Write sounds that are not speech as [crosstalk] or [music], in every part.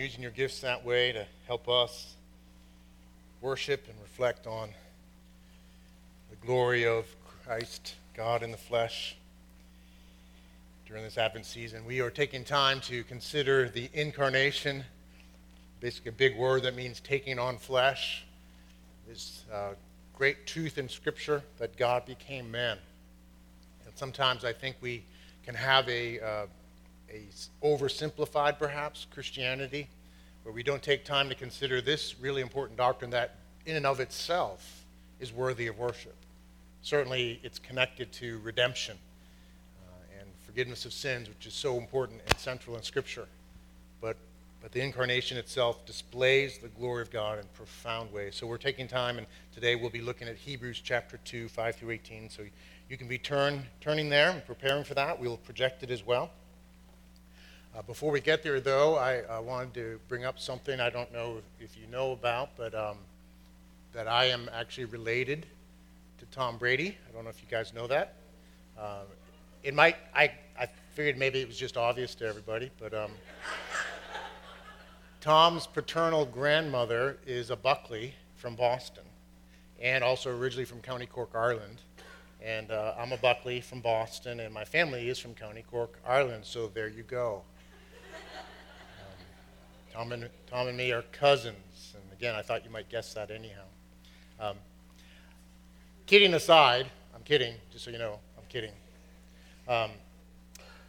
using your gifts that way to help us worship and reflect on the glory of Christ, God in the flesh. During this Advent season, we are taking time to consider the incarnation, basically a big word that means taking on flesh. This uh, great truth in Scripture that God became man. And sometimes I think we can have a, uh, a oversimplified, perhaps, Christianity, where we don't take time to consider this really important doctrine that, in and of itself, is worthy of worship. Certainly, it's connected to redemption uh, and forgiveness of sins, which is so important and central in Scripture. But, but the incarnation itself displays the glory of God in profound ways. So we're taking time, and today we'll be looking at Hebrews chapter 2, 5 through 18. So you can be turn, turning there and preparing for that. We'll project it as well. Uh, before we get there, though, I wanted to bring up something I don't know if you know about, but um, that I am actually related to Tom Brady. I don't know if you guys know that. Uh, it might, I, I figured maybe it was just obvious to everybody, but um, Tom's paternal grandmother is a Buckley from Boston and also originally from County Cork, Ireland. And uh, I'm a Buckley from Boston, and my family is from County Cork, Ireland, so there you go. Tom, and, Tom and me are cousins, and again, I thought you might guess that anyhow. Um, kidding aside, I'm kidding, just so you know, I'm kidding. Um,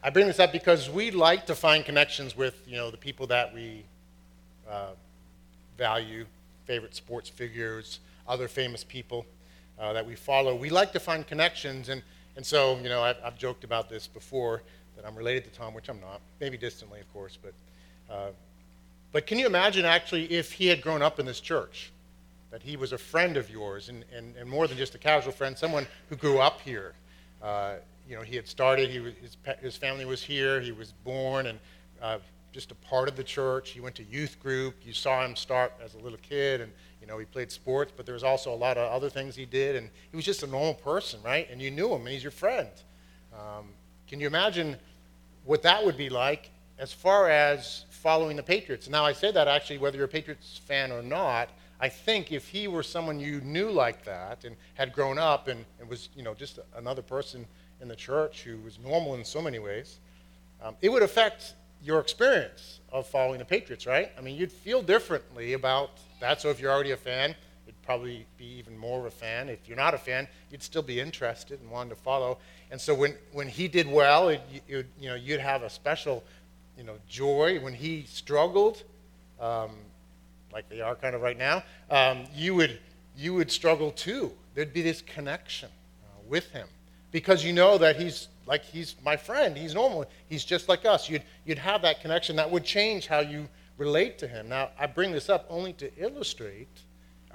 I bring this up because we like to find connections with, you know, the people that we uh, value, favorite sports figures, other famous people uh, that we follow. We like to find connections, and, and so, you know, I've, I've, joked about this before that I'm related to Tom, which I'm not, maybe distantly, of course, but, uh, but can you imagine actually if he had grown up in this church? That he was a friend of yours, and, and, and more than just a casual friend, someone who grew up here. Uh, you know, he had started, he was, his, his family was here, he was born and uh, just a part of the church. He went to youth group. You saw him start as a little kid, and you know he played sports, but there was also a lot of other things he did, and he was just a normal person, right? And you knew him, and he's your friend. Um, can you imagine what that would be like as far as following the Patriots? Now I say that actually, whether you're a Patriots fan or not, I think if he were someone you knew like that and had grown up and, and was, you know, just another person in the church who was normal in so many ways, um, it would affect your experience of following the Patriots, right? I mean, you'd feel differently about that. So if you're already a fan, you'd probably be even more of a fan. If you're not a fan, you'd still be interested and wanting to follow. And so when, when he did well, it, it, you know, you'd have a special you know, joy. When he struggled, um, like they are kind of right now, um, you, would, you would struggle too. There'd be this connection uh, with him because you know that he's like he's my friend he's normal he's just like us you'd, you'd have that connection that would change how you relate to him now i bring this up only to illustrate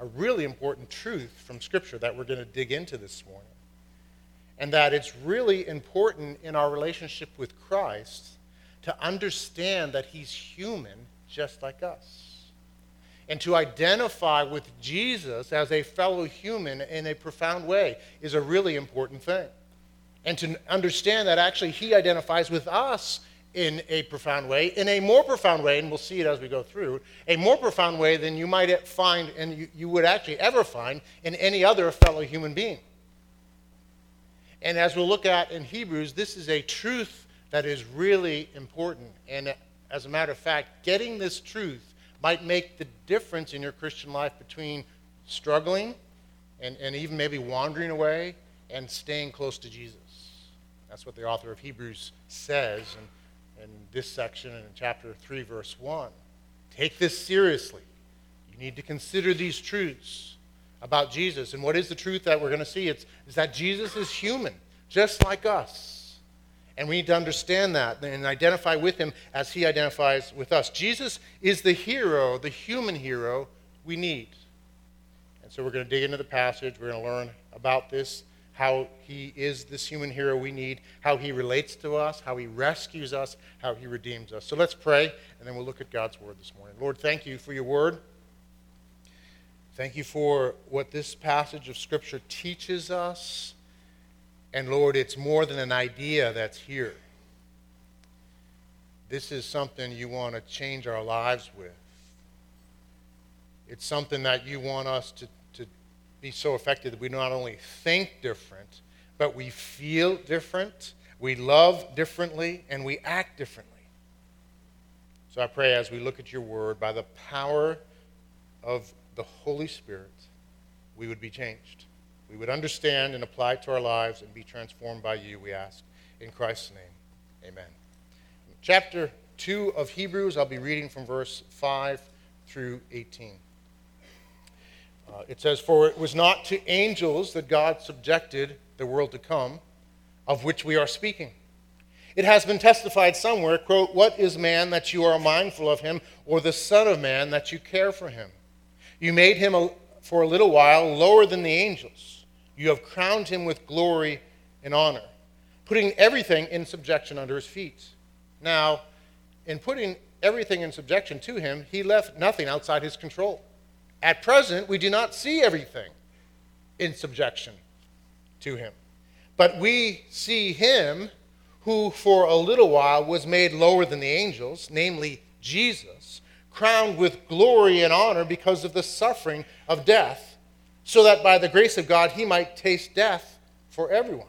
a really important truth from scripture that we're going to dig into this morning and that it's really important in our relationship with christ to understand that he's human just like us and to identify with jesus as a fellow human in a profound way is a really important thing and to understand that actually he identifies with us in a profound way, in a more profound way, and we'll see it as we go through, a more profound way than you might find and you, you would actually ever find in any other fellow human being. And as we'll look at in Hebrews, this is a truth that is really important. And as a matter of fact, getting this truth might make the difference in your Christian life between struggling and, and even maybe wandering away and staying close to Jesus. That's what the author of Hebrews says in, in this section and in chapter 3, verse 1. Take this seriously. You need to consider these truths about Jesus. And what is the truth that we're going to see? It's, is that Jesus is human, just like us. And we need to understand that and identify with him as he identifies with us. Jesus is the hero, the human hero we need. And so we're going to dig into the passage. We're going to learn about this how he is this human hero we need, how he relates to us, how he rescues us, how he redeems us. So let's pray, and then we'll look at God's word this morning. Lord, thank you for your word. Thank you for what this passage of Scripture teaches us. And Lord, it's more than an idea that's here. this is something you want to change our lives with. It's something that you want us to, to be so affected that we not only think different, but we feel different, we love differently, and we act differently. So I pray as we look at your word, by the power of the Holy Spirit, we would be changed. We would understand and apply it to our lives and be transformed by you, we ask. In Christ's name, amen. Chapter 2 of Hebrews, I'll be reading from verse 5 through 18. Uh, it says, For it was not to angels that God subjected the world to come, of which we are speaking. It has been testified somewhere, quote, What is man that you are mindful of him, or the Son of Man that you care for him? You made him a, for a little while lower than the angels. You have crowned him with glory and honor, putting everything in subjection under his feet. Now, in putting everything in subjection to him, he left nothing outside his control. At present, we do not see everything in subjection to him. But we see him who for a little while was made lower than the angels, namely Jesus, crowned with glory and honor because of the suffering of death, so that by the grace of God he might taste death for everyone.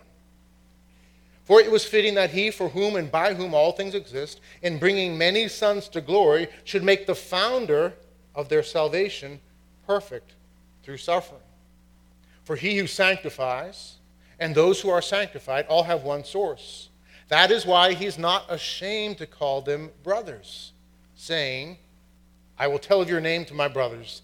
For it was fitting that he, for whom and by whom all things exist, in bringing many sons to glory, should make the founder of their salvation perfect through suffering. For he who sanctifies and those who are sanctified all have one source. That is why he's not ashamed to call them brothers, saying, I will tell of your name to my brothers.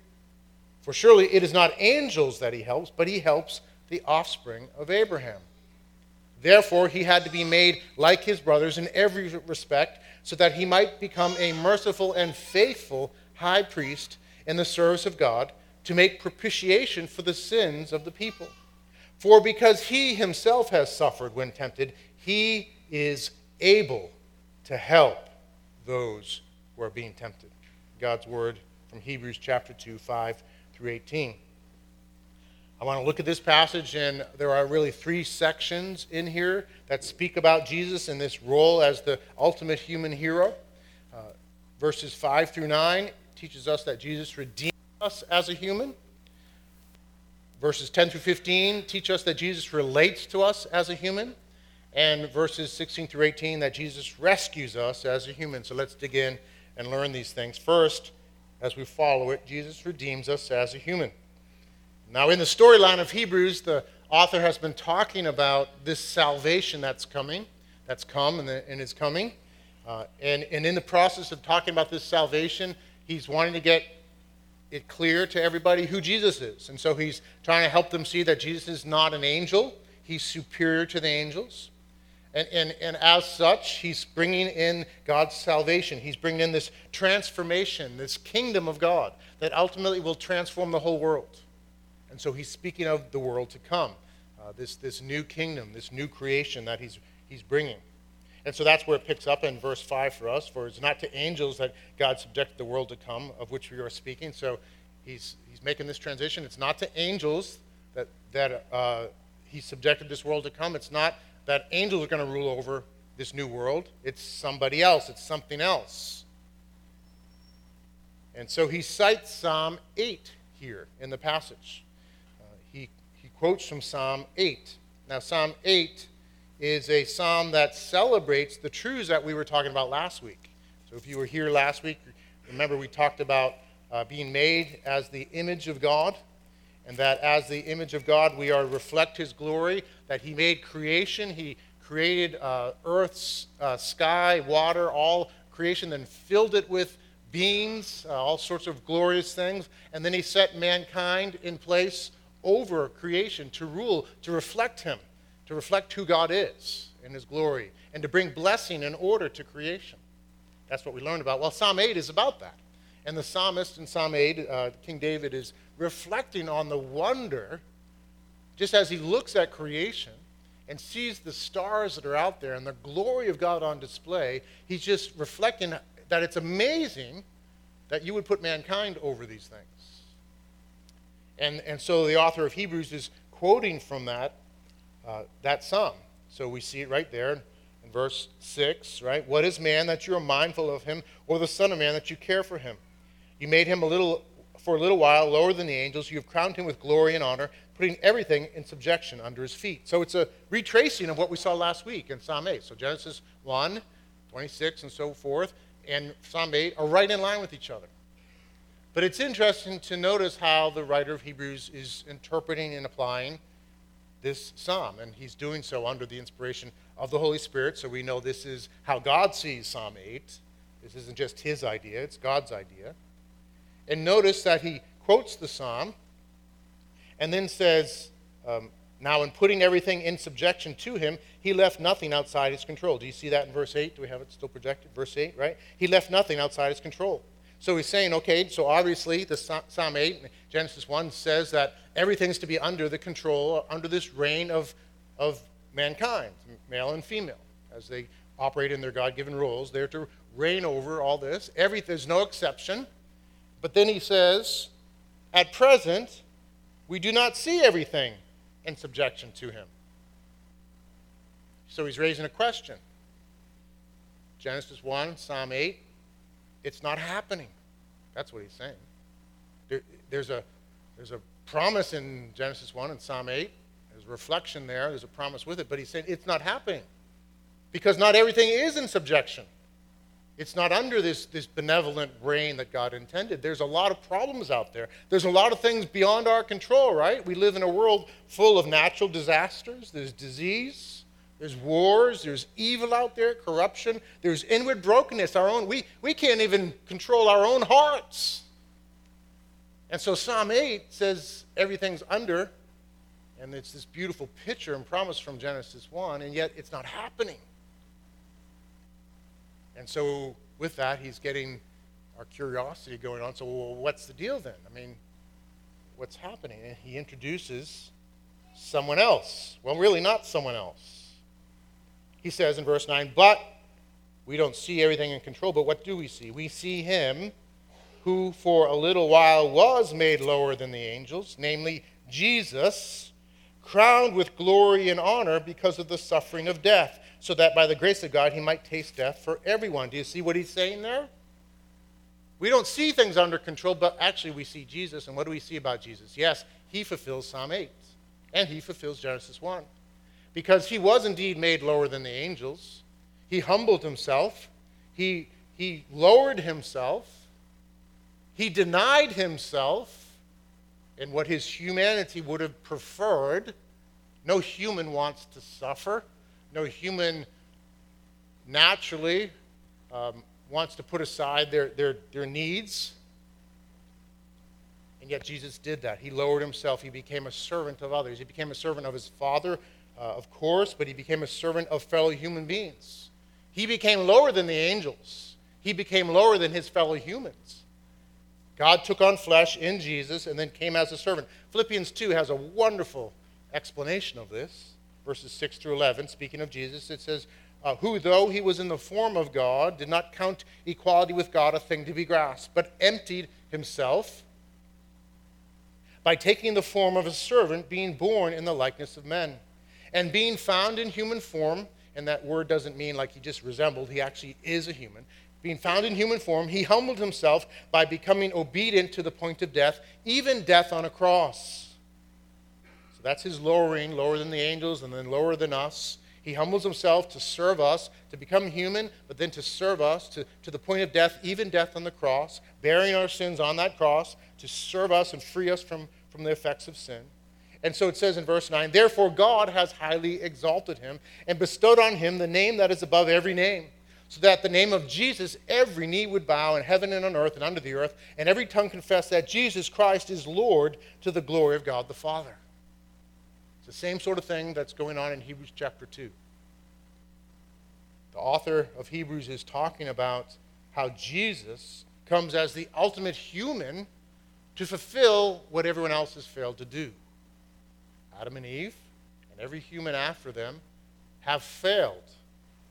For surely it is not angels that he helps, but he helps the offspring of Abraham. Therefore, he had to be made like his brothers in every respect, so that he might become a merciful and faithful high priest in the service of God to make propitiation for the sins of the people. For because he himself has suffered when tempted, he is able to help those who are being tempted. God's word from Hebrews chapter 2, 5 through 18. I want to look at this passage, and there are really three sections in here that speak about Jesus and this role as the ultimate human hero. Uh, verses 5 through 9 teaches us that Jesus redeemed us as a human. Verses 10 through 15 teach us that Jesus relates to us as a human and verses 16 through 18 that Jesus rescues us as a human. So let's dig in and learn these things. First, as we follow it, Jesus redeems us as a human. Now, in the storyline of Hebrews, the author has been talking about this salvation that's coming, that's come and, the, and is coming. Uh, and, and in the process of talking about this salvation, he's wanting to get it clear to everybody who Jesus is. And so he's trying to help them see that Jesus is not an angel, he's superior to the angels. And, and, and as such, he's bringing in God's salvation. He's bringing in this transformation, this kingdom of God that ultimately will transform the whole world. And so he's speaking of the world to come, uh, this, this new kingdom, this new creation that he's, he's bringing. And so that's where it picks up in verse 5 for us. For it's not to angels that God subjected the world to come, of which we are speaking. So he's, he's making this transition. It's not to angels that, that uh, he subjected this world to come. It's not that angels are going to rule over this new world. It's somebody else, it's something else. And so he cites Psalm 8 here in the passage. Uh, he, he quotes from Psalm 8. Now, Psalm 8 is a psalm that celebrates the truths that we were talking about last week. So, if you were here last week, remember we talked about uh, being made as the image of God and that as the image of God, we are reflect His glory, that He made creation. He created uh, earth, uh, sky, water, all creation, then filled it with beings, uh, all sorts of glorious things. And then He set mankind in place over creation to rule, to reflect Him, to reflect who God is in His glory, and to bring blessing and order to creation. That's what we learned about. Well, Psalm 8 is about that. And the psalmist in Psalm 8, uh, King David, is reflecting on the wonder, just as he looks at creation and sees the stars that are out there and the glory of God on display, he's just reflecting that it's amazing that you would put mankind over these things. And, and so the author of Hebrews is quoting from that, uh, that psalm. So we see it right there in verse 6, right? What is man that you are mindful of him, or the Son of Man that you care for him? You made him a little for a little while lower than the angels. You have crowned him with glory and honor, putting everything in subjection under his feet. So it's a retracing of what we saw last week in Psalm 8. So Genesis 1, 26, and so forth, and Psalm 8 are right in line with each other. But it's interesting to notice how the writer of Hebrews is interpreting and applying this psalm. And he's doing so under the inspiration of the Holy Spirit. So we know this is how God sees Psalm 8. This isn't just his idea, it's God's idea. And notice that he quotes the psalm and then says, um, Now, in putting everything in subjection to him, he left nothing outside his control. Do you see that in verse 8? Do we have it still projected? Verse 8, right? He left nothing outside his control. So he's saying, okay, so obviously the Psalm 8, Genesis 1 says that everything's to be under the control, under this reign of, of mankind, male and female, as they operate in their God given roles. They're to reign over all this. Every, there's no exception. But then he says, at present, we do not see everything in subjection to him. So he's raising a question. Genesis 1, Psalm 8, it's not happening. That's what he's saying. There, there's, a, there's a promise in Genesis 1 and Psalm 8. There's a reflection there. There's a promise with it. But he's saying it's not happening because not everything is in subjection. It's not under this, this benevolent reign that God intended. There's a lot of problems out there. There's a lot of things beyond our control, right? We live in a world full of natural disasters, there's disease, there's wars, there's evil out there, corruption, there's inward brokenness. Our own, we, we can't even control our own hearts. And so Psalm 8 says everything's under, and it's this beautiful picture and promise from Genesis 1, and yet it's not happening. And so with that, he's getting our curiosity going on. So, well, what's the deal then? I mean, what's happening? And he introduces someone else. Well, really, not someone else he says in verse 9, But we don't see everything in control, but what do we see? We see him who for a little while was made lower than the angels, namely Jesus, crowned with glory and honor because of the suffering of death, so that by the grace of God he might taste death for everyone. Do you see what he's saying there? We don't see things under control, but actually we see Jesus. And what do we see about Jesus? Yes, he fulfills Psalm 8, and he fulfills Genesis 1 because he was indeed made lower than the angels. He humbled himself, he, he lowered himself, he denied himself in what his humanity would have preferred. No human wants to suffer, no human naturally um, wants to put aside their, their, their needs. And yet Jesus did that. He lowered himself. He became a servant of others. He became a servant of his Father uh, of course, but he became a servant of fellow human beings. He became lower than the angels, he became lower than his fellow humans. God took on flesh in Jesus and then came as a servant. Philippians 2 has a wonderful explanation of this. Verses 6 through 11, speaking of Jesus, it says, uh, Who, though he was in the form of God, did not count equality with God a thing to be grasped, but emptied himself by taking the form of a servant, being born in the likeness of men. And being found in human form, and that word doesn't mean like he just resembled, he actually is a human. Being found in human form, he humbled himself by becoming obedient to the point of death, even death on a cross. That's his lowering, lower than the angels and then lower than us. He humbles himself to serve us, to become human, but then to serve us to, to the point of death, even death on the cross, bearing our sins on that cross, to serve us and free us from, from the effects of sin. And so it says in verse 9, Therefore God has highly exalted him and bestowed on him the name that is above every name, so that the name of Jesus every knee would bow in heaven and on earth and under the earth, and every tongue confess that Jesus Christ is Lord to the glory of God the Father. It's the same sort of thing that's going on in Hebrews chapter 2. The author of Hebrews is talking about how Jesus comes as the ultimate human to fulfill what everyone else has failed to do. Adam and Eve, and every human after them, have failed.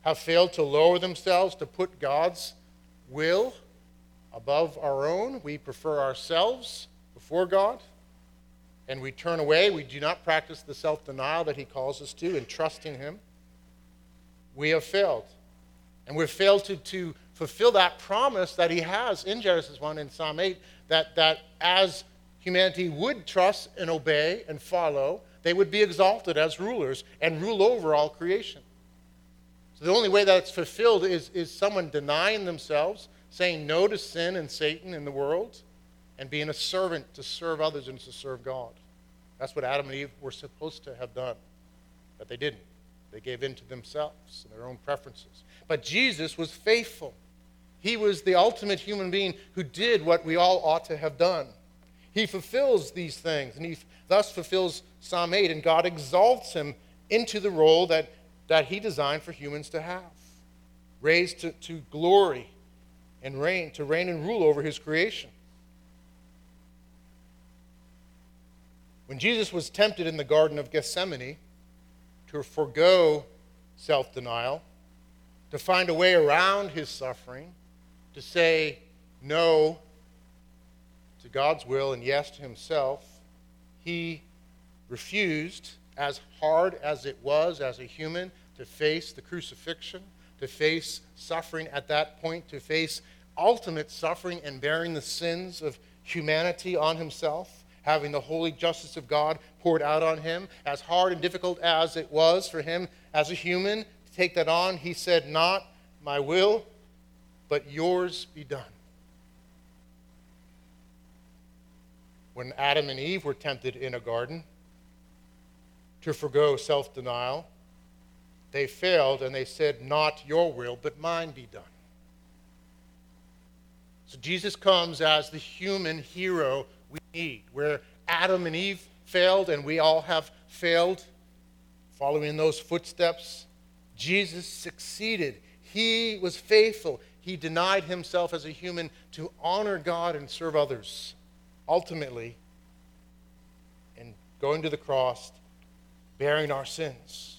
Have failed to lower themselves to put God's will above our own. We prefer ourselves before God, and we turn away. We do not practice the self denial that He calls us to and trust in Him. We have failed. And we've failed to, to fulfill that promise that He has in Genesis 1 and Psalm 8 that, that as humanity would trust and obey and follow, they would be exalted as rulers and rule over all creation. So the only way that's fulfilled is, is someone denying themselves, saying no to sin and Satan in the world, and being a servant to serve others and to serve God. That's what Adam and Eve were supposed to have done, but they didn't. They gave in to themselves and their own preferences. But Jesus was faithful. He was the ultimate human being who did what we all ought to have done. He fulfills these things, and he thus fulfills Psalm 8, and God exalts him into the role that, that he designed for humans to have raised to, to glory and reign, to reign and rule over his creation. When Jesus was tempted in the Garden of Gethsemane to forego self denial, to find a way around his suffering, to say no to God's will and yes to himself, he refused, as hard as it was as a human, to face the crucifixion, to face suffering at that point, to face ultimate suffering and bearing the sins of humanity on himself, having the holy justice of God poured out on him. As hard and difficult as it was for him as a human to take that on, he said, Not my will, but yours be done. When Adam and Eve were tempted in a garden to forego self denial, they failed and they said, Not your will, but mine be done. So Jesus comes as the human hero need, where Adam and Eve failed and we all have failed, following in those footsteps. Jesus succeeded. He was faithful. He denied himself as a human to honor God and serve others. Ultimately, in going to the cross, bearing our sins.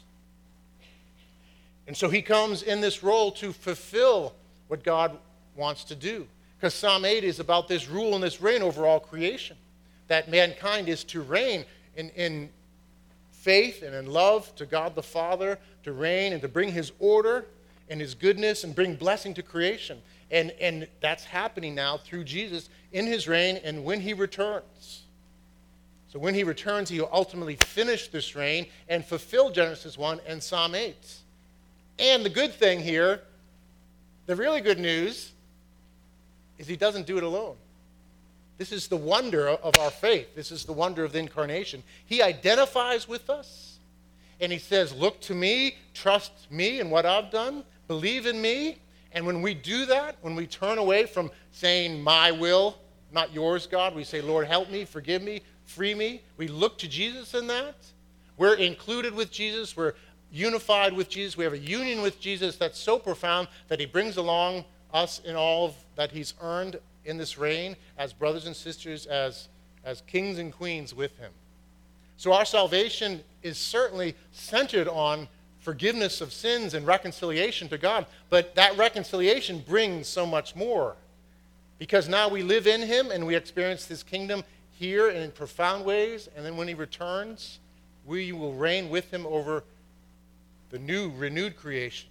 And so he comes in this role to fulfill what God wants to do. Because Psalm 8 is about this rule and this reign over all creation. That mankind is to reign in, in faith and in love to God the Father, to reign and to bring his order and his goodness and bring blessing to creation. And, and that's happening now through Jesus in his reign and when he returns. So when he returns, he will ultimately finish this reign and fulfill Genesis 1 and Psalm 8. And the good thing here, the really good news, is he doesn't do it alone. This is the wonder of our faith. This is the wonder of the incarnation. He identifies with us and he says, Look to me, trust me and what I've done, believe in me. And when we do that, when we turn away from saying, My will, not yours, God, we say, Lord, help me, forgive me, free me. We look to Jesus in that. We're included with Jesus. We're unified with Jesus. We have a union with Jesus that's so profound that he brings along us in all that he's earned in this reign as brothers and sisters, as, as kings and queens with him. So our salvation is certainly centered on forgiveness of sins and reconciliation to God, but that reconciliation brings so much more. Because now we live in him and we experience his kingdom here in profound ways, and then when he returns, we will reign with him over the new, renewed creation.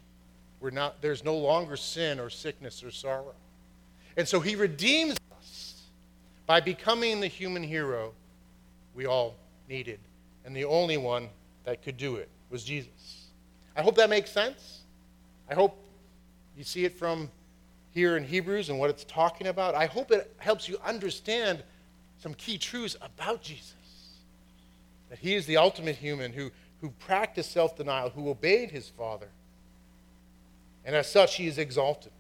We're not, there's no longer sin or sickness or sorrow. And so he redeems us by becoming the human hero we all needed. And the only one that could do it was Jesus. I hope that makes sense. I hope you see it from here in Hebrews and what it's talking about. I hope it helps you understand some key truths about Jesus. That he is the ultimate human who, who practiced self denial, who obeyed his Father. And as such, he is exalted.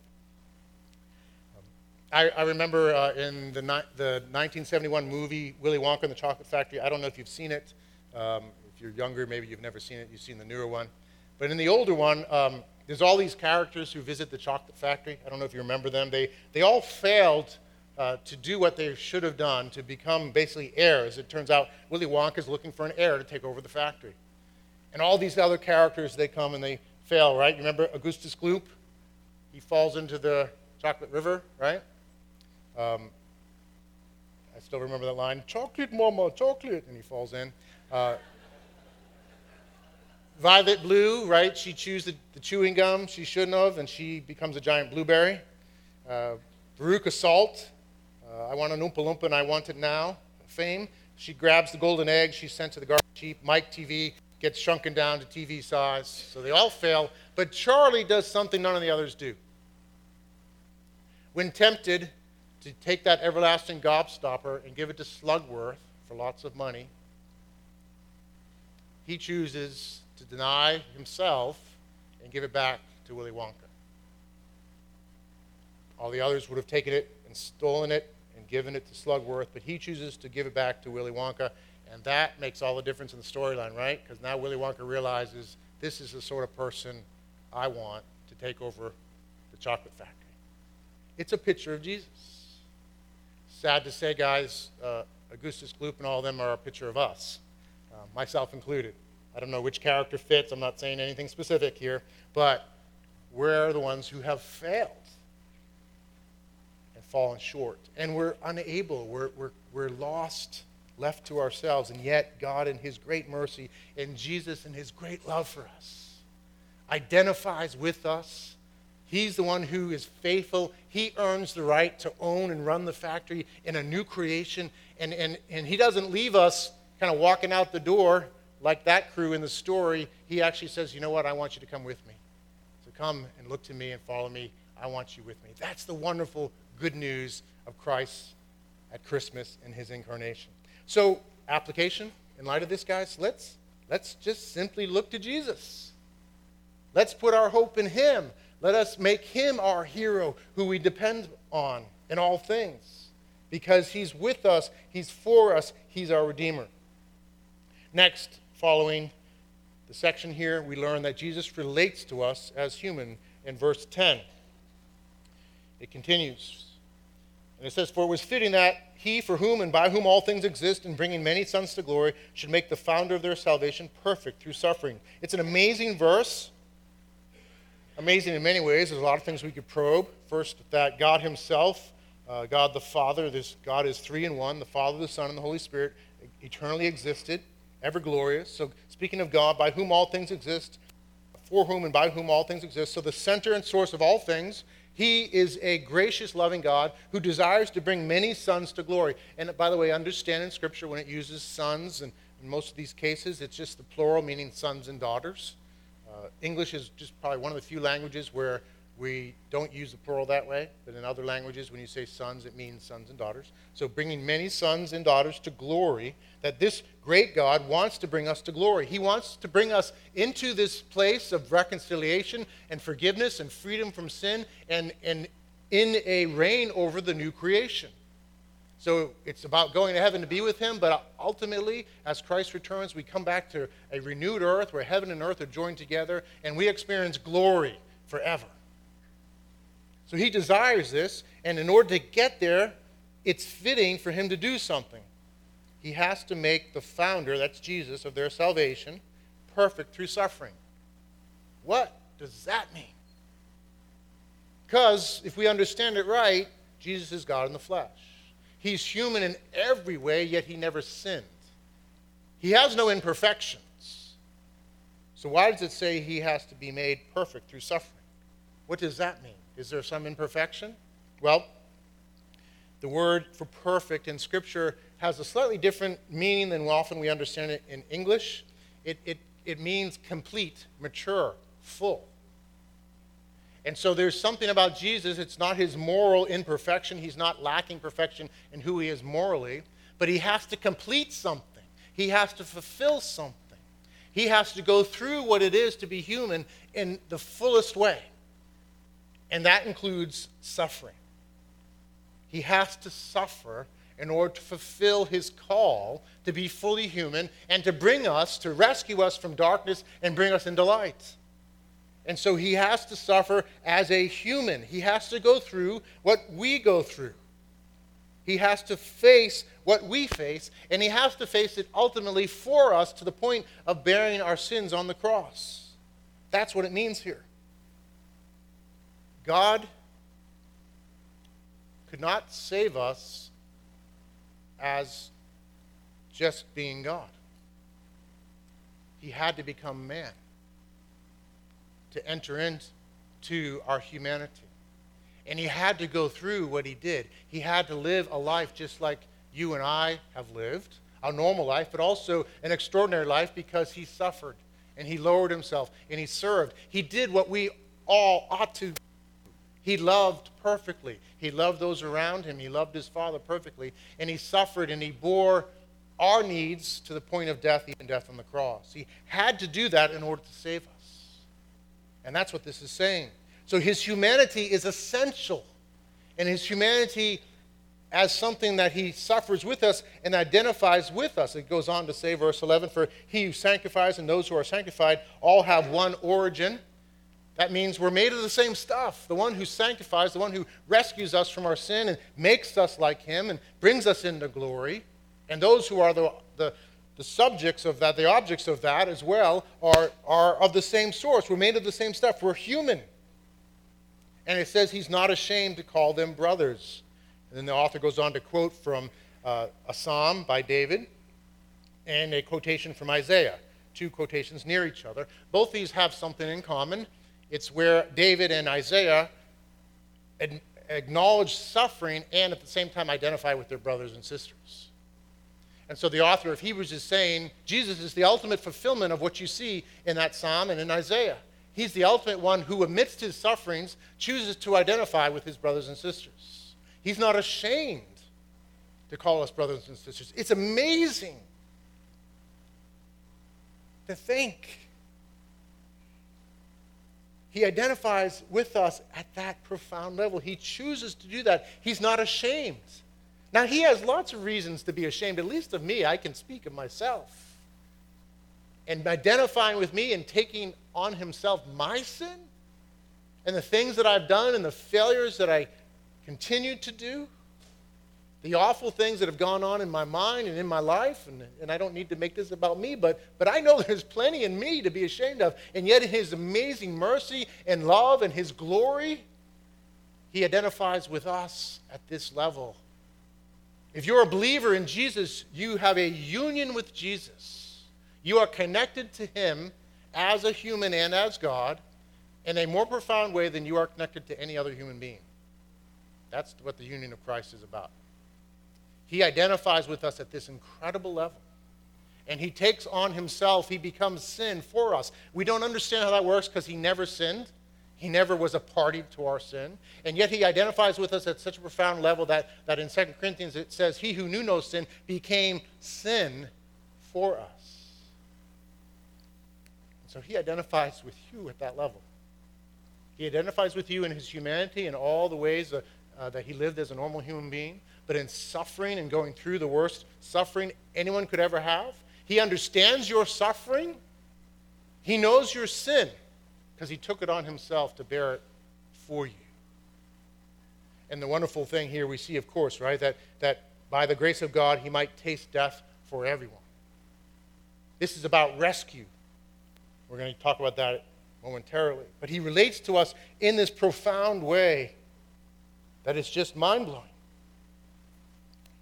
Um, I, I, remember uh, in the, the 1971 movie, Willy Wonka and the Chocolate Factory. I don't know if you've seen it. Um, if you're younger, maybe you've never seen it. You've seen the newer one. But in the older one, um, there's all these characters who visit the chocolate factory. I don't know if you remember them. They, they all failed uh, to do what they should have done to become basically heirs. It turns out Willy Wonka is looking for an heir to take over the factory. And all these other characters, they come and they fail, right? You remember Augustus Gloop? He falls into the chocolate river, right? Um, I still remember that line chocolate, mama, chocolate. And he falls in. Uh, Violet Blue, right? She chews the, the, chewing gum she shouldn't have, and she becomes a giant blueberry. Uh, Veruca Salt, uh, I want an Oompa Loompa and I want it now fame. She grabs the golden egg, she's sent to the garbage heap. Mike Teavee gets shrunken down to TV size. So they all fail, but Charlie does something none of the others do. When tempted to take that everlasting gobstopper and give it to Slugworth for lots of money, he chooses to deny himself and give it back to Willy Wonka. All the others would have taken it and stolen it and given it to Slugworth, but he chooses to give it back to Willy Wonka, and that makes all the difference in the storyline, right? Because now Willy Wonka realizes this is the sort of person I want to take over the chocolate factory. It's a picture of Jesus. Sad to say, guys, uh, Augustus Gloop and all of them are a picture of us, uh, myself included. I don't know which character fits. I'm not saying anything specific here, but we're the ones who have failed and fallen short. And we're unable, we're, we're, we're lost, left to ourselves. And yet, God, in His great mercy, and Jesus, in His great love for us, identifies with us. He's the one who is faithful. He earns the right to own and run the factory in a new creation. And, and, and He doesn't leave us kind of walking out the door like that crew in the story, he actually says, You know what? I want you to come with me. So come and look to me and follow me. I want you with me. That's the wonderful good news of Christ at Christmas and his incarnation. So, application in light of this, guys, let's, let's just simply look to Jesus. Let's put our hope in him. Let us make him our hero who we depend on in all things because he's with us, he's for us, he's our Redeemer. Next, following the section here, we learn that Jesus relates to us as human in verse 10. It continues. And it says, For it was fitting that he, for whom and by whom all things exist, in bringing many sons to glory, should make the founder of their salvation perfect through suffering. It's an amazing verse. Amazing in many ways. There's a lot of things we could probe. First, that God Himself, uh, God the Father, this God is three in one, the Father, the Son, and the Holy Spirit, eternally existed ever glorious. So, speaking of God, by whom all things exist, for whom and by whom all things exist. So, the center and source of all things. He is a gracious, loving God who desires to bring many sons to glory. And by the way, understand in Scripture when it uses sons, and in most of these cases, it's just the plural, meaning sons and daughters. Uh, English is just probably one of the few languages where we don't use the plural that way, but in other languages, when you say sons, it means sons and daughters. So, bringing many sons and daughters to glory, that this great God wants to bring us to glory. He wants to bring us into this place of reconciliation and forgiveness and freedom from sin and, and in a reign over the new creation. So, it's about going to heaven to be with Him, but ultimately, as Christ returns, we come back to a renewed earth where heaven and earth are joined together and we experience glory forever. So he desires this, and in order to get there, it's fitting for him to do something. He has to make the founder, that's Jesus, of their salvation, perfect through suffering. What does that mean? Because if we understand it right, Jesus is God in the flesh. He's human in every way, yet he never sinned. He has no imperfections. So, why does it say he has to be made perfect through suffering? What does that mean? Is there some imperfection? Well, the word for perfect in Scripture has a slightly different meaning than often we understand it in English. It, it, it means complete, mature, full. And so there's something about Jesus, it's not his moral imperfection. He's not lacking perfection in who he is morally, but he has to complete something. He has to fulfill something. He has to go through what it is to be human in the fullest way and that includes suffering. He has to suffer in order to fulfill his call to be fully human and to bring us, to rescue us from darkness and bring us into light. And so he has to suffer as a human. He has to go through what we go through. He has to face what we face, and he has to face it ultimately for us to the point of bearing our sins on the cross. That's what it means here. God could not save us as just being God. He had to become man to enter into our humanity. And he had to go through what he did. He had to live a life just like you and I have lived, a normal life, but also an extraordinary life because he suffered and he lowered himself and he served. He did what we all ought to. He loved perfectly. He loved those around him. He loved his Father perfectly. And he suffered and he bore our needs to the point of death, even death on the cross. He had to do that in order to save us. And that's what this is saying. So his humanity is essential. And his humanity as something that he suffers with us and identifies with us. It goes on to say, verse 11, for he who sanctifies and those who are sanctified all have one origin. That means we're made of the same stuff. The one who sanctifies, the one who rescues us from our sin and makes us like him and brings us into glory. And those who are the, the, the subjects of that, the objects of that as well, are, are of the same source. We're made of the same stuff. We're human. And it says he's not ashamed to call them brothers. And then the author goes on to quote from uh, a psalm by David and a quotation from Isaiah, two quotations near each other. Both these have something in common. It's where David and Isaiah acknowledge suffering and at the same time identify with their brothers and sisters. And so the author of Hebrews is saying Jesus is the ultimate fulfillment of what you see in that psalm and in Isaiah. He's the ultimate one who, amidst his sufferings, chooses to identify with his brothers and sisters. He's not ashamed to call us brothers and sisters. It's amazing to think he identifies with us at that profound level. He chooses to do that. He's not ashamed. Now, he has lots of reasons to be ashamed, at least of me. I can speak of myself. And identifying with me and taking on himself my sin and the things that I've done and the failures that I continue to do the awful things that have gone on in my mind and in my life, and, and I don't need to make this about me, but, but I know [laughs] there's plenty in me to be ashamed of. And yet, in His amazing mercy and love and His glory, He identifies with us at this level. If you're a believer in Jesus, you have a union with Jesus. You are connected to Him as a human and as God in a more profound way than you are connected to any other human being. That's what the union of Christ is about. He identifies with us at this incredible level. And he takes on himself, he becomes sin for us. We don't understand how that works because he never sinned. He never was a party to our sin. And yet he identifies with us at such a profound level that, that in 2 Corinthians it says, He who knew no sin became sin for us. So he identifies with you at that level. He identifies with you in his humanity and all the ways uh, uh, that he lived as a normal human being but in suffering and going through the worst suffering anyone could ever have. He understands your suffering. He knows your sin because he took it on himself to bear it for you. And the wonderful thing here we see, of course, right, that, that by the grace of God, he might taste death for everyone. This is about rescue. We're going to talk about that momentarily. But he relates to us in this profound way that is just mind blowing.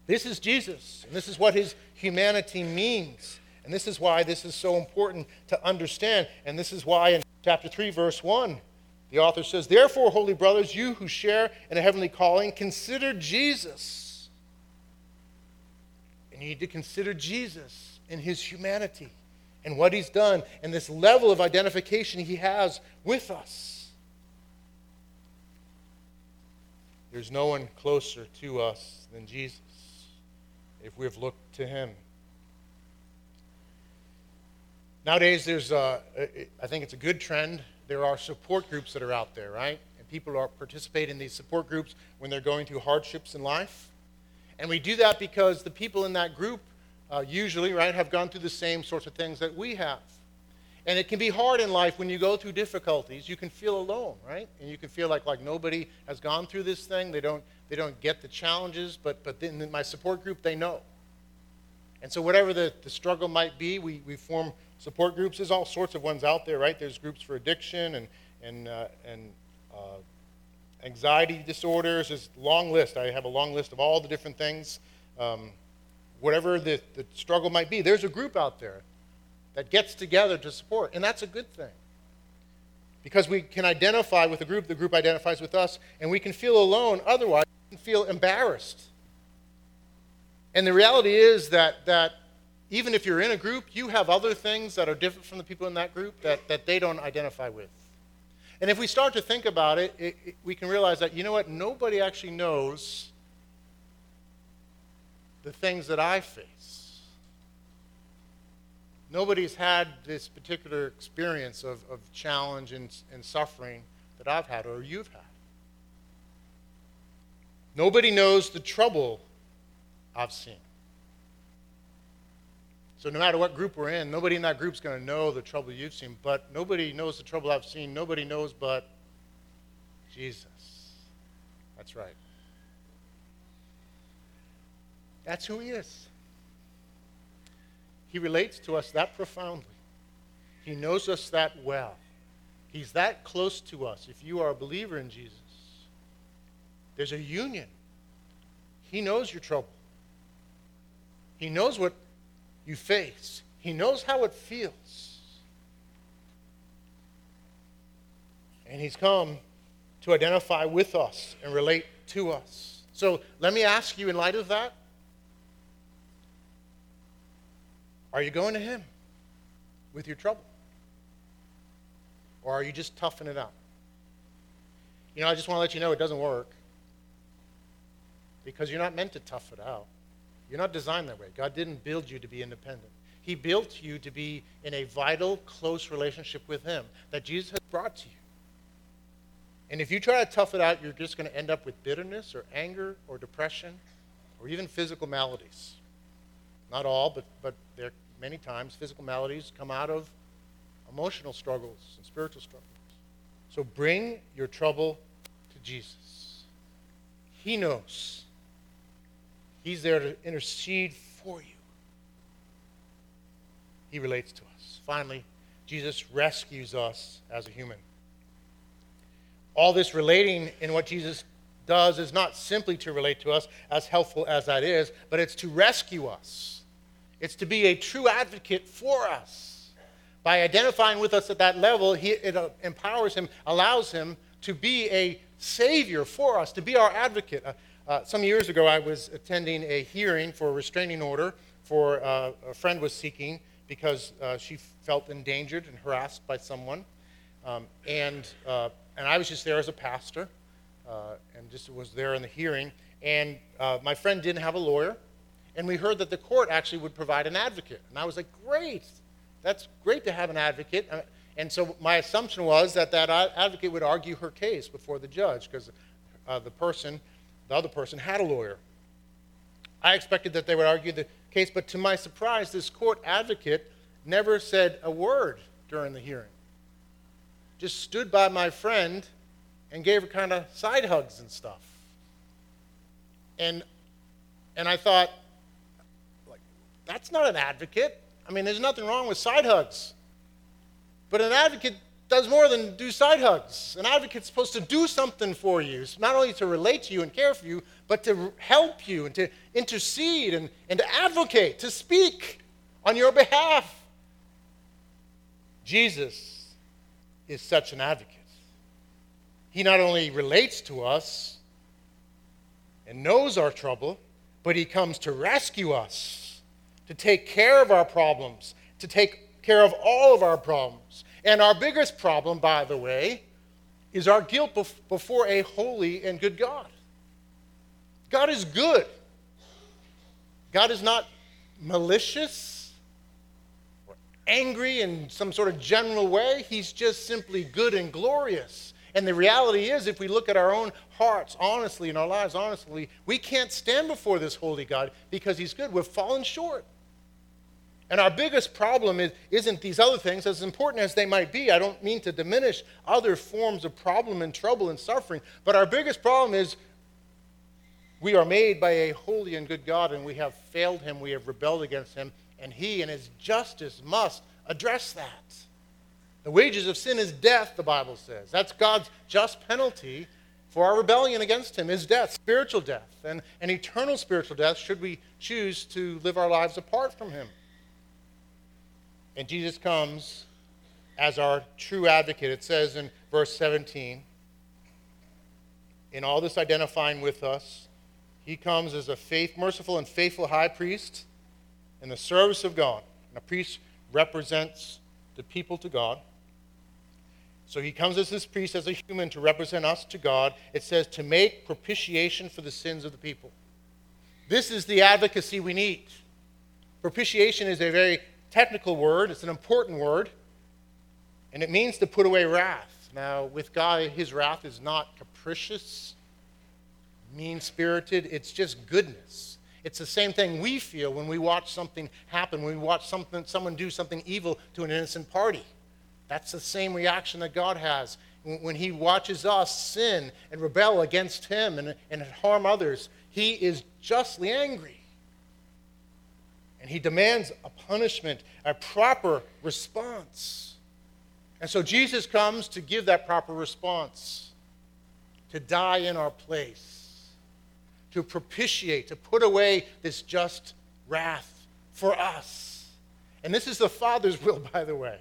This is Jesus, and this is what his humanity means. And this is why this is so important to understand. And this is why in chapter 3, verse 1, the author says, Therefore, holy brothers, you who share in a heavenly calling, consider Jesus. And you need to consider Jesus in his humanity and what he's done and this level of identification he has with us. There's no one closer to us than Jesus if we've looked to Him. Nowadays, there's a, I think it's a good trend. There are support groups that are out there, right? And people are participate in these support groups when they're going through hardships in life. And we do that because the people in that group uh, usually, right, have gone through the same sorts of things that we have. And it can be hard in life when you go through difficulties. You can feel alone, right? And you can feel like, like nobody has gone through this thing. They don't, they don't get the challenges, but, but in my support group, they know. And so, whatever the, the struggle might be, we, we form support groups. There's all sorts of ones out there, right? There's groups for addiction and, and, uh, and uh, anxiety disorders. There's a long list. I have a long list of all the different things. Um, whatever the, the struggle might be, there's a group out there that gets together to support, and that's a good thing. Because we can identify with the group, the group identifies with us, and we can feel alone otherwise, we can feel embarrassed. And the reality is that, that even if you're in a group, you have other things that are different from the people in that group that, that they don't identify with. And if we start to think about it, it, it we can realize that, you know what, nobody actually knows the things that I face. Nobody's had this particular experience of, of challenge and, and suffering that I've had or you've had. Nobody knows the trouble I've seen. So no matter what group we're in, nobody in that group is going to know the trouble you've seen, but nobody knows the trouble I've seen. Nobody knows but Jesus. That's right. That's who he is. He relates to us that profoundly. He knows us that well. He's that close to us. If you are a believer in Jesus, there's a union. He knows your trouble. He knows what you face. He knows how it feels. And He's come to identify with us and relate to us. So let me ask you, in light of that, Are you going to Him with your trouble? Or are you just toughing it out? You know, I just want to let you know it doesn't work because you're not meant to tough it out. You're not designed that way. God didn't build you to be independent. He built you to be in a vital, close relationship with Him that Jesus has brought to you. And if you try to tough it out, you're just going to end up with bitterness or anger or depression or even physical maladies. Not all, but, but there many times physical maladies come out of emotional struggles and spiritual struggles. So bring your trouble to Jesus. He knows. He's there to intercede for you. He relates to us. Finally, Jesus rescues us as a human. All this relating in what Jesus does is not simply to relate to us, as helpful as that is, but it's to rescue us. It's to be a true advocate for us. By identifying with us at that level, he, it uh, empowers him, allows him to be a savior for us, to be our advocate. Uh, uh, some years ago, I was attending a hearing for a restraining order for uh, a friend was seeking because uh, she felt endangered and harassed by someone. Um, and, uh, and I was just there as a pastor and just was there in the hearing. And my friend didn't have a lawyer and we heard that the court actually would provide an advocate. And I was like, great, that's great to have an advocate. Uh, and so my assumption was that that advocate would argue her case before the judge because uh, the person, the other person, had a lawyer. I expected that they would argue the case, but to my surprise, this court advocate never said a word during the hearing. Just stood by my friend and gave her kind of side hugs and stuff. And, and I thought, that's not an advocate. I mean, there's nothing wrong with side hugs. But an advocate does more than do side hugs. An advocate's supposed to do something for you, it's not only to relate to you and care for you, but to help you and to intercede and, and to advocate, to speak on your behalf. Jesus is such an advocate. He not only relates to us and knows our trouble, but he comes to rescue us to take care of our problems, to take care of all of our problems. And our biggest problem, by the way, is our guilt before a holy and good God. God is good. God is not malicious or angry in some sort of general way. He's just simply good and glorious. And the reality is, if we look at our own hearts honestly and our lives honestly, we can't stand before this holy God because He's good. We've fallen short. And our biggest problem is, isn't these other things, as important as they might be. I don't mean to diminish other forms of problem and trouble and suffering, but our biggest problem is we are made by a holy and good God, and we have failed Him, we have rebelled against Him, and He, in His justice, must address that. The wages of sin is death, the Bible says. That's God's just penalty for our rebellion against Him, is death, spiritual death, and an eternal spiritual death should we choose to live our lives apart from Him. And Jesus comes as our true advocate. It says in verse 17, in all this identifying with us, he comes as a faith, merciful and faithful high priest in the service of God. And a priest represents the people to God. So he comes as this priest, as a human, to represent us to God. It says to make propitiation for the sins of the people. This is the advocacy we need. Propitiation is a very technical word, it's an important word, and it means to put away wrath. Now, with God, his wrath is not capricious, mean spirited, it's just goodness. It's the same thing we feel when we watch something happen, when we watch something, someone do something evil to an innocent party. That's the same reaction that God has. When he watches us sin and rebel against him and, and harm others, he is justly angry. And he demands a punishment, a proper response. And so Jesus comes to give that proper response, to die in our place, to propitiate, to put away this just wrath for us. And this is the Father's will, [laughs] by the way.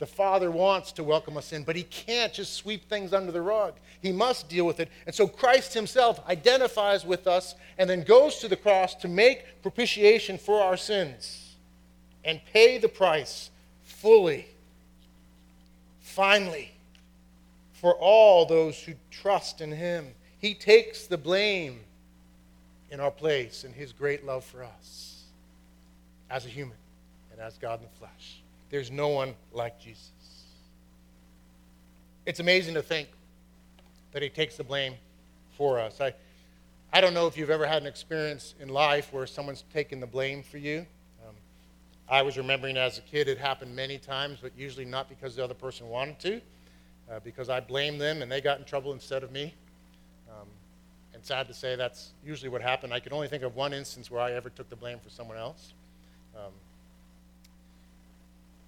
The Father wants to welcome us in, but He can't just sweep things under the rug. He must deal with it. And so Christ Himself identifies with us and then goes to the cross to make propitiation for our sins and pay the price fully, finally, for all those who trust in Him. He takes the blame in our place in His great love for us as a human and as God in the flesh. There's no one like Jesus. It's amazing to think that he takes the blame for us. I, I don't know if you've ever had an experience in life where someone's taken the blame for you. Um, I was remembering as a kid, it happened many times, but usually not because the other person wanted to, uh, because I blamed them and they got in trouble instead of me. Um, and sad to say, that's usually what happened. I can only think of one instance where I ever took the blame for someone else. Um,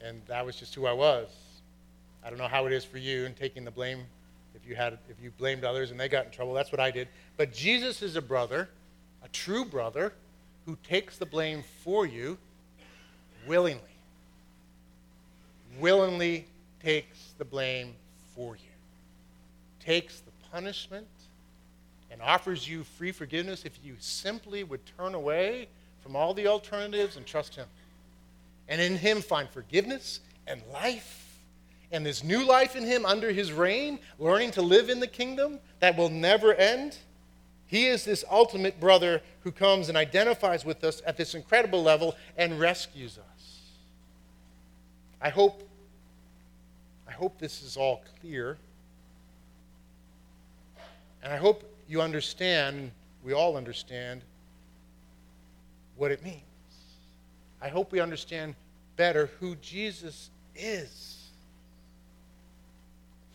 and that was just who I was. I don't know how it is for you and taking the blame if you had if you blamed others and they got in trouble. That's what I did. But Jesus is a brother, a true brother, who takes the blame for you willingly. Willingly takes the blame for you. Takes the punishment and offers you free forgiveness if you simply would turn away from all the alternatives and trust him and in him find forgiveness and life and this new life in him under his reign, learning to live in the kingdom that will never end. He is this ultimate brother who comes and identifies with us at this incredible level and rescues us. I hope I hope this is all clear. And I hope you understand, we all understand what it means. I hope we understand better who Jesus is.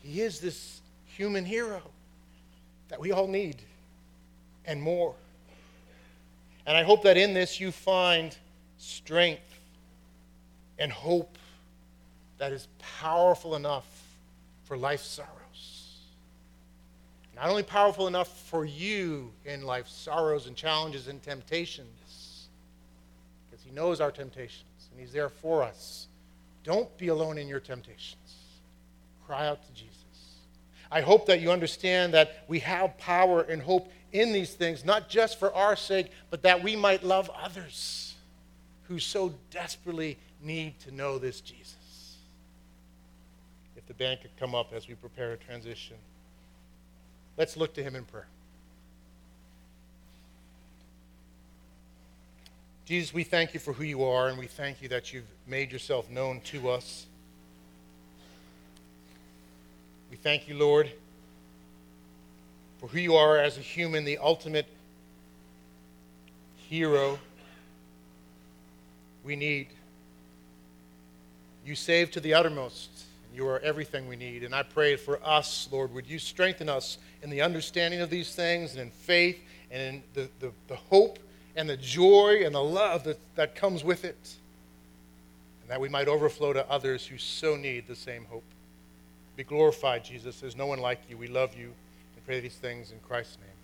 He is this human hero that we all need and more. And I hope that in this you find strength and hope that is powerful enough for life's sorrows. Not only powerful enough for you in life's sorrows and challenges and temptations, because He knows our temptations and He's there for us. Don't be alone in your temptations. Cry out to Jesus. I hope that you understand that we have power and hope in these things, not just for our sake, but that we might love others who so desperately need to know this Jesus. If the band could come up as we prepare a transition, let's look to him in prayer. Jesus, we thank you for who you are, and we thank you that you've made yourself known to us. We thank you, Lord, for who you are as a human, the ultimate hero we need You save to the uttermost. And you are everything we need. And I pray for us, Lord, would you strengthen us in the understanding of these things and in faith and in the, the, the hope and the joy and the love that, that comes with it. And that we might overflow to others who so need the same hope. Be glorified, Jesus. There's no one like you. We love you and pray these things in Christ's name.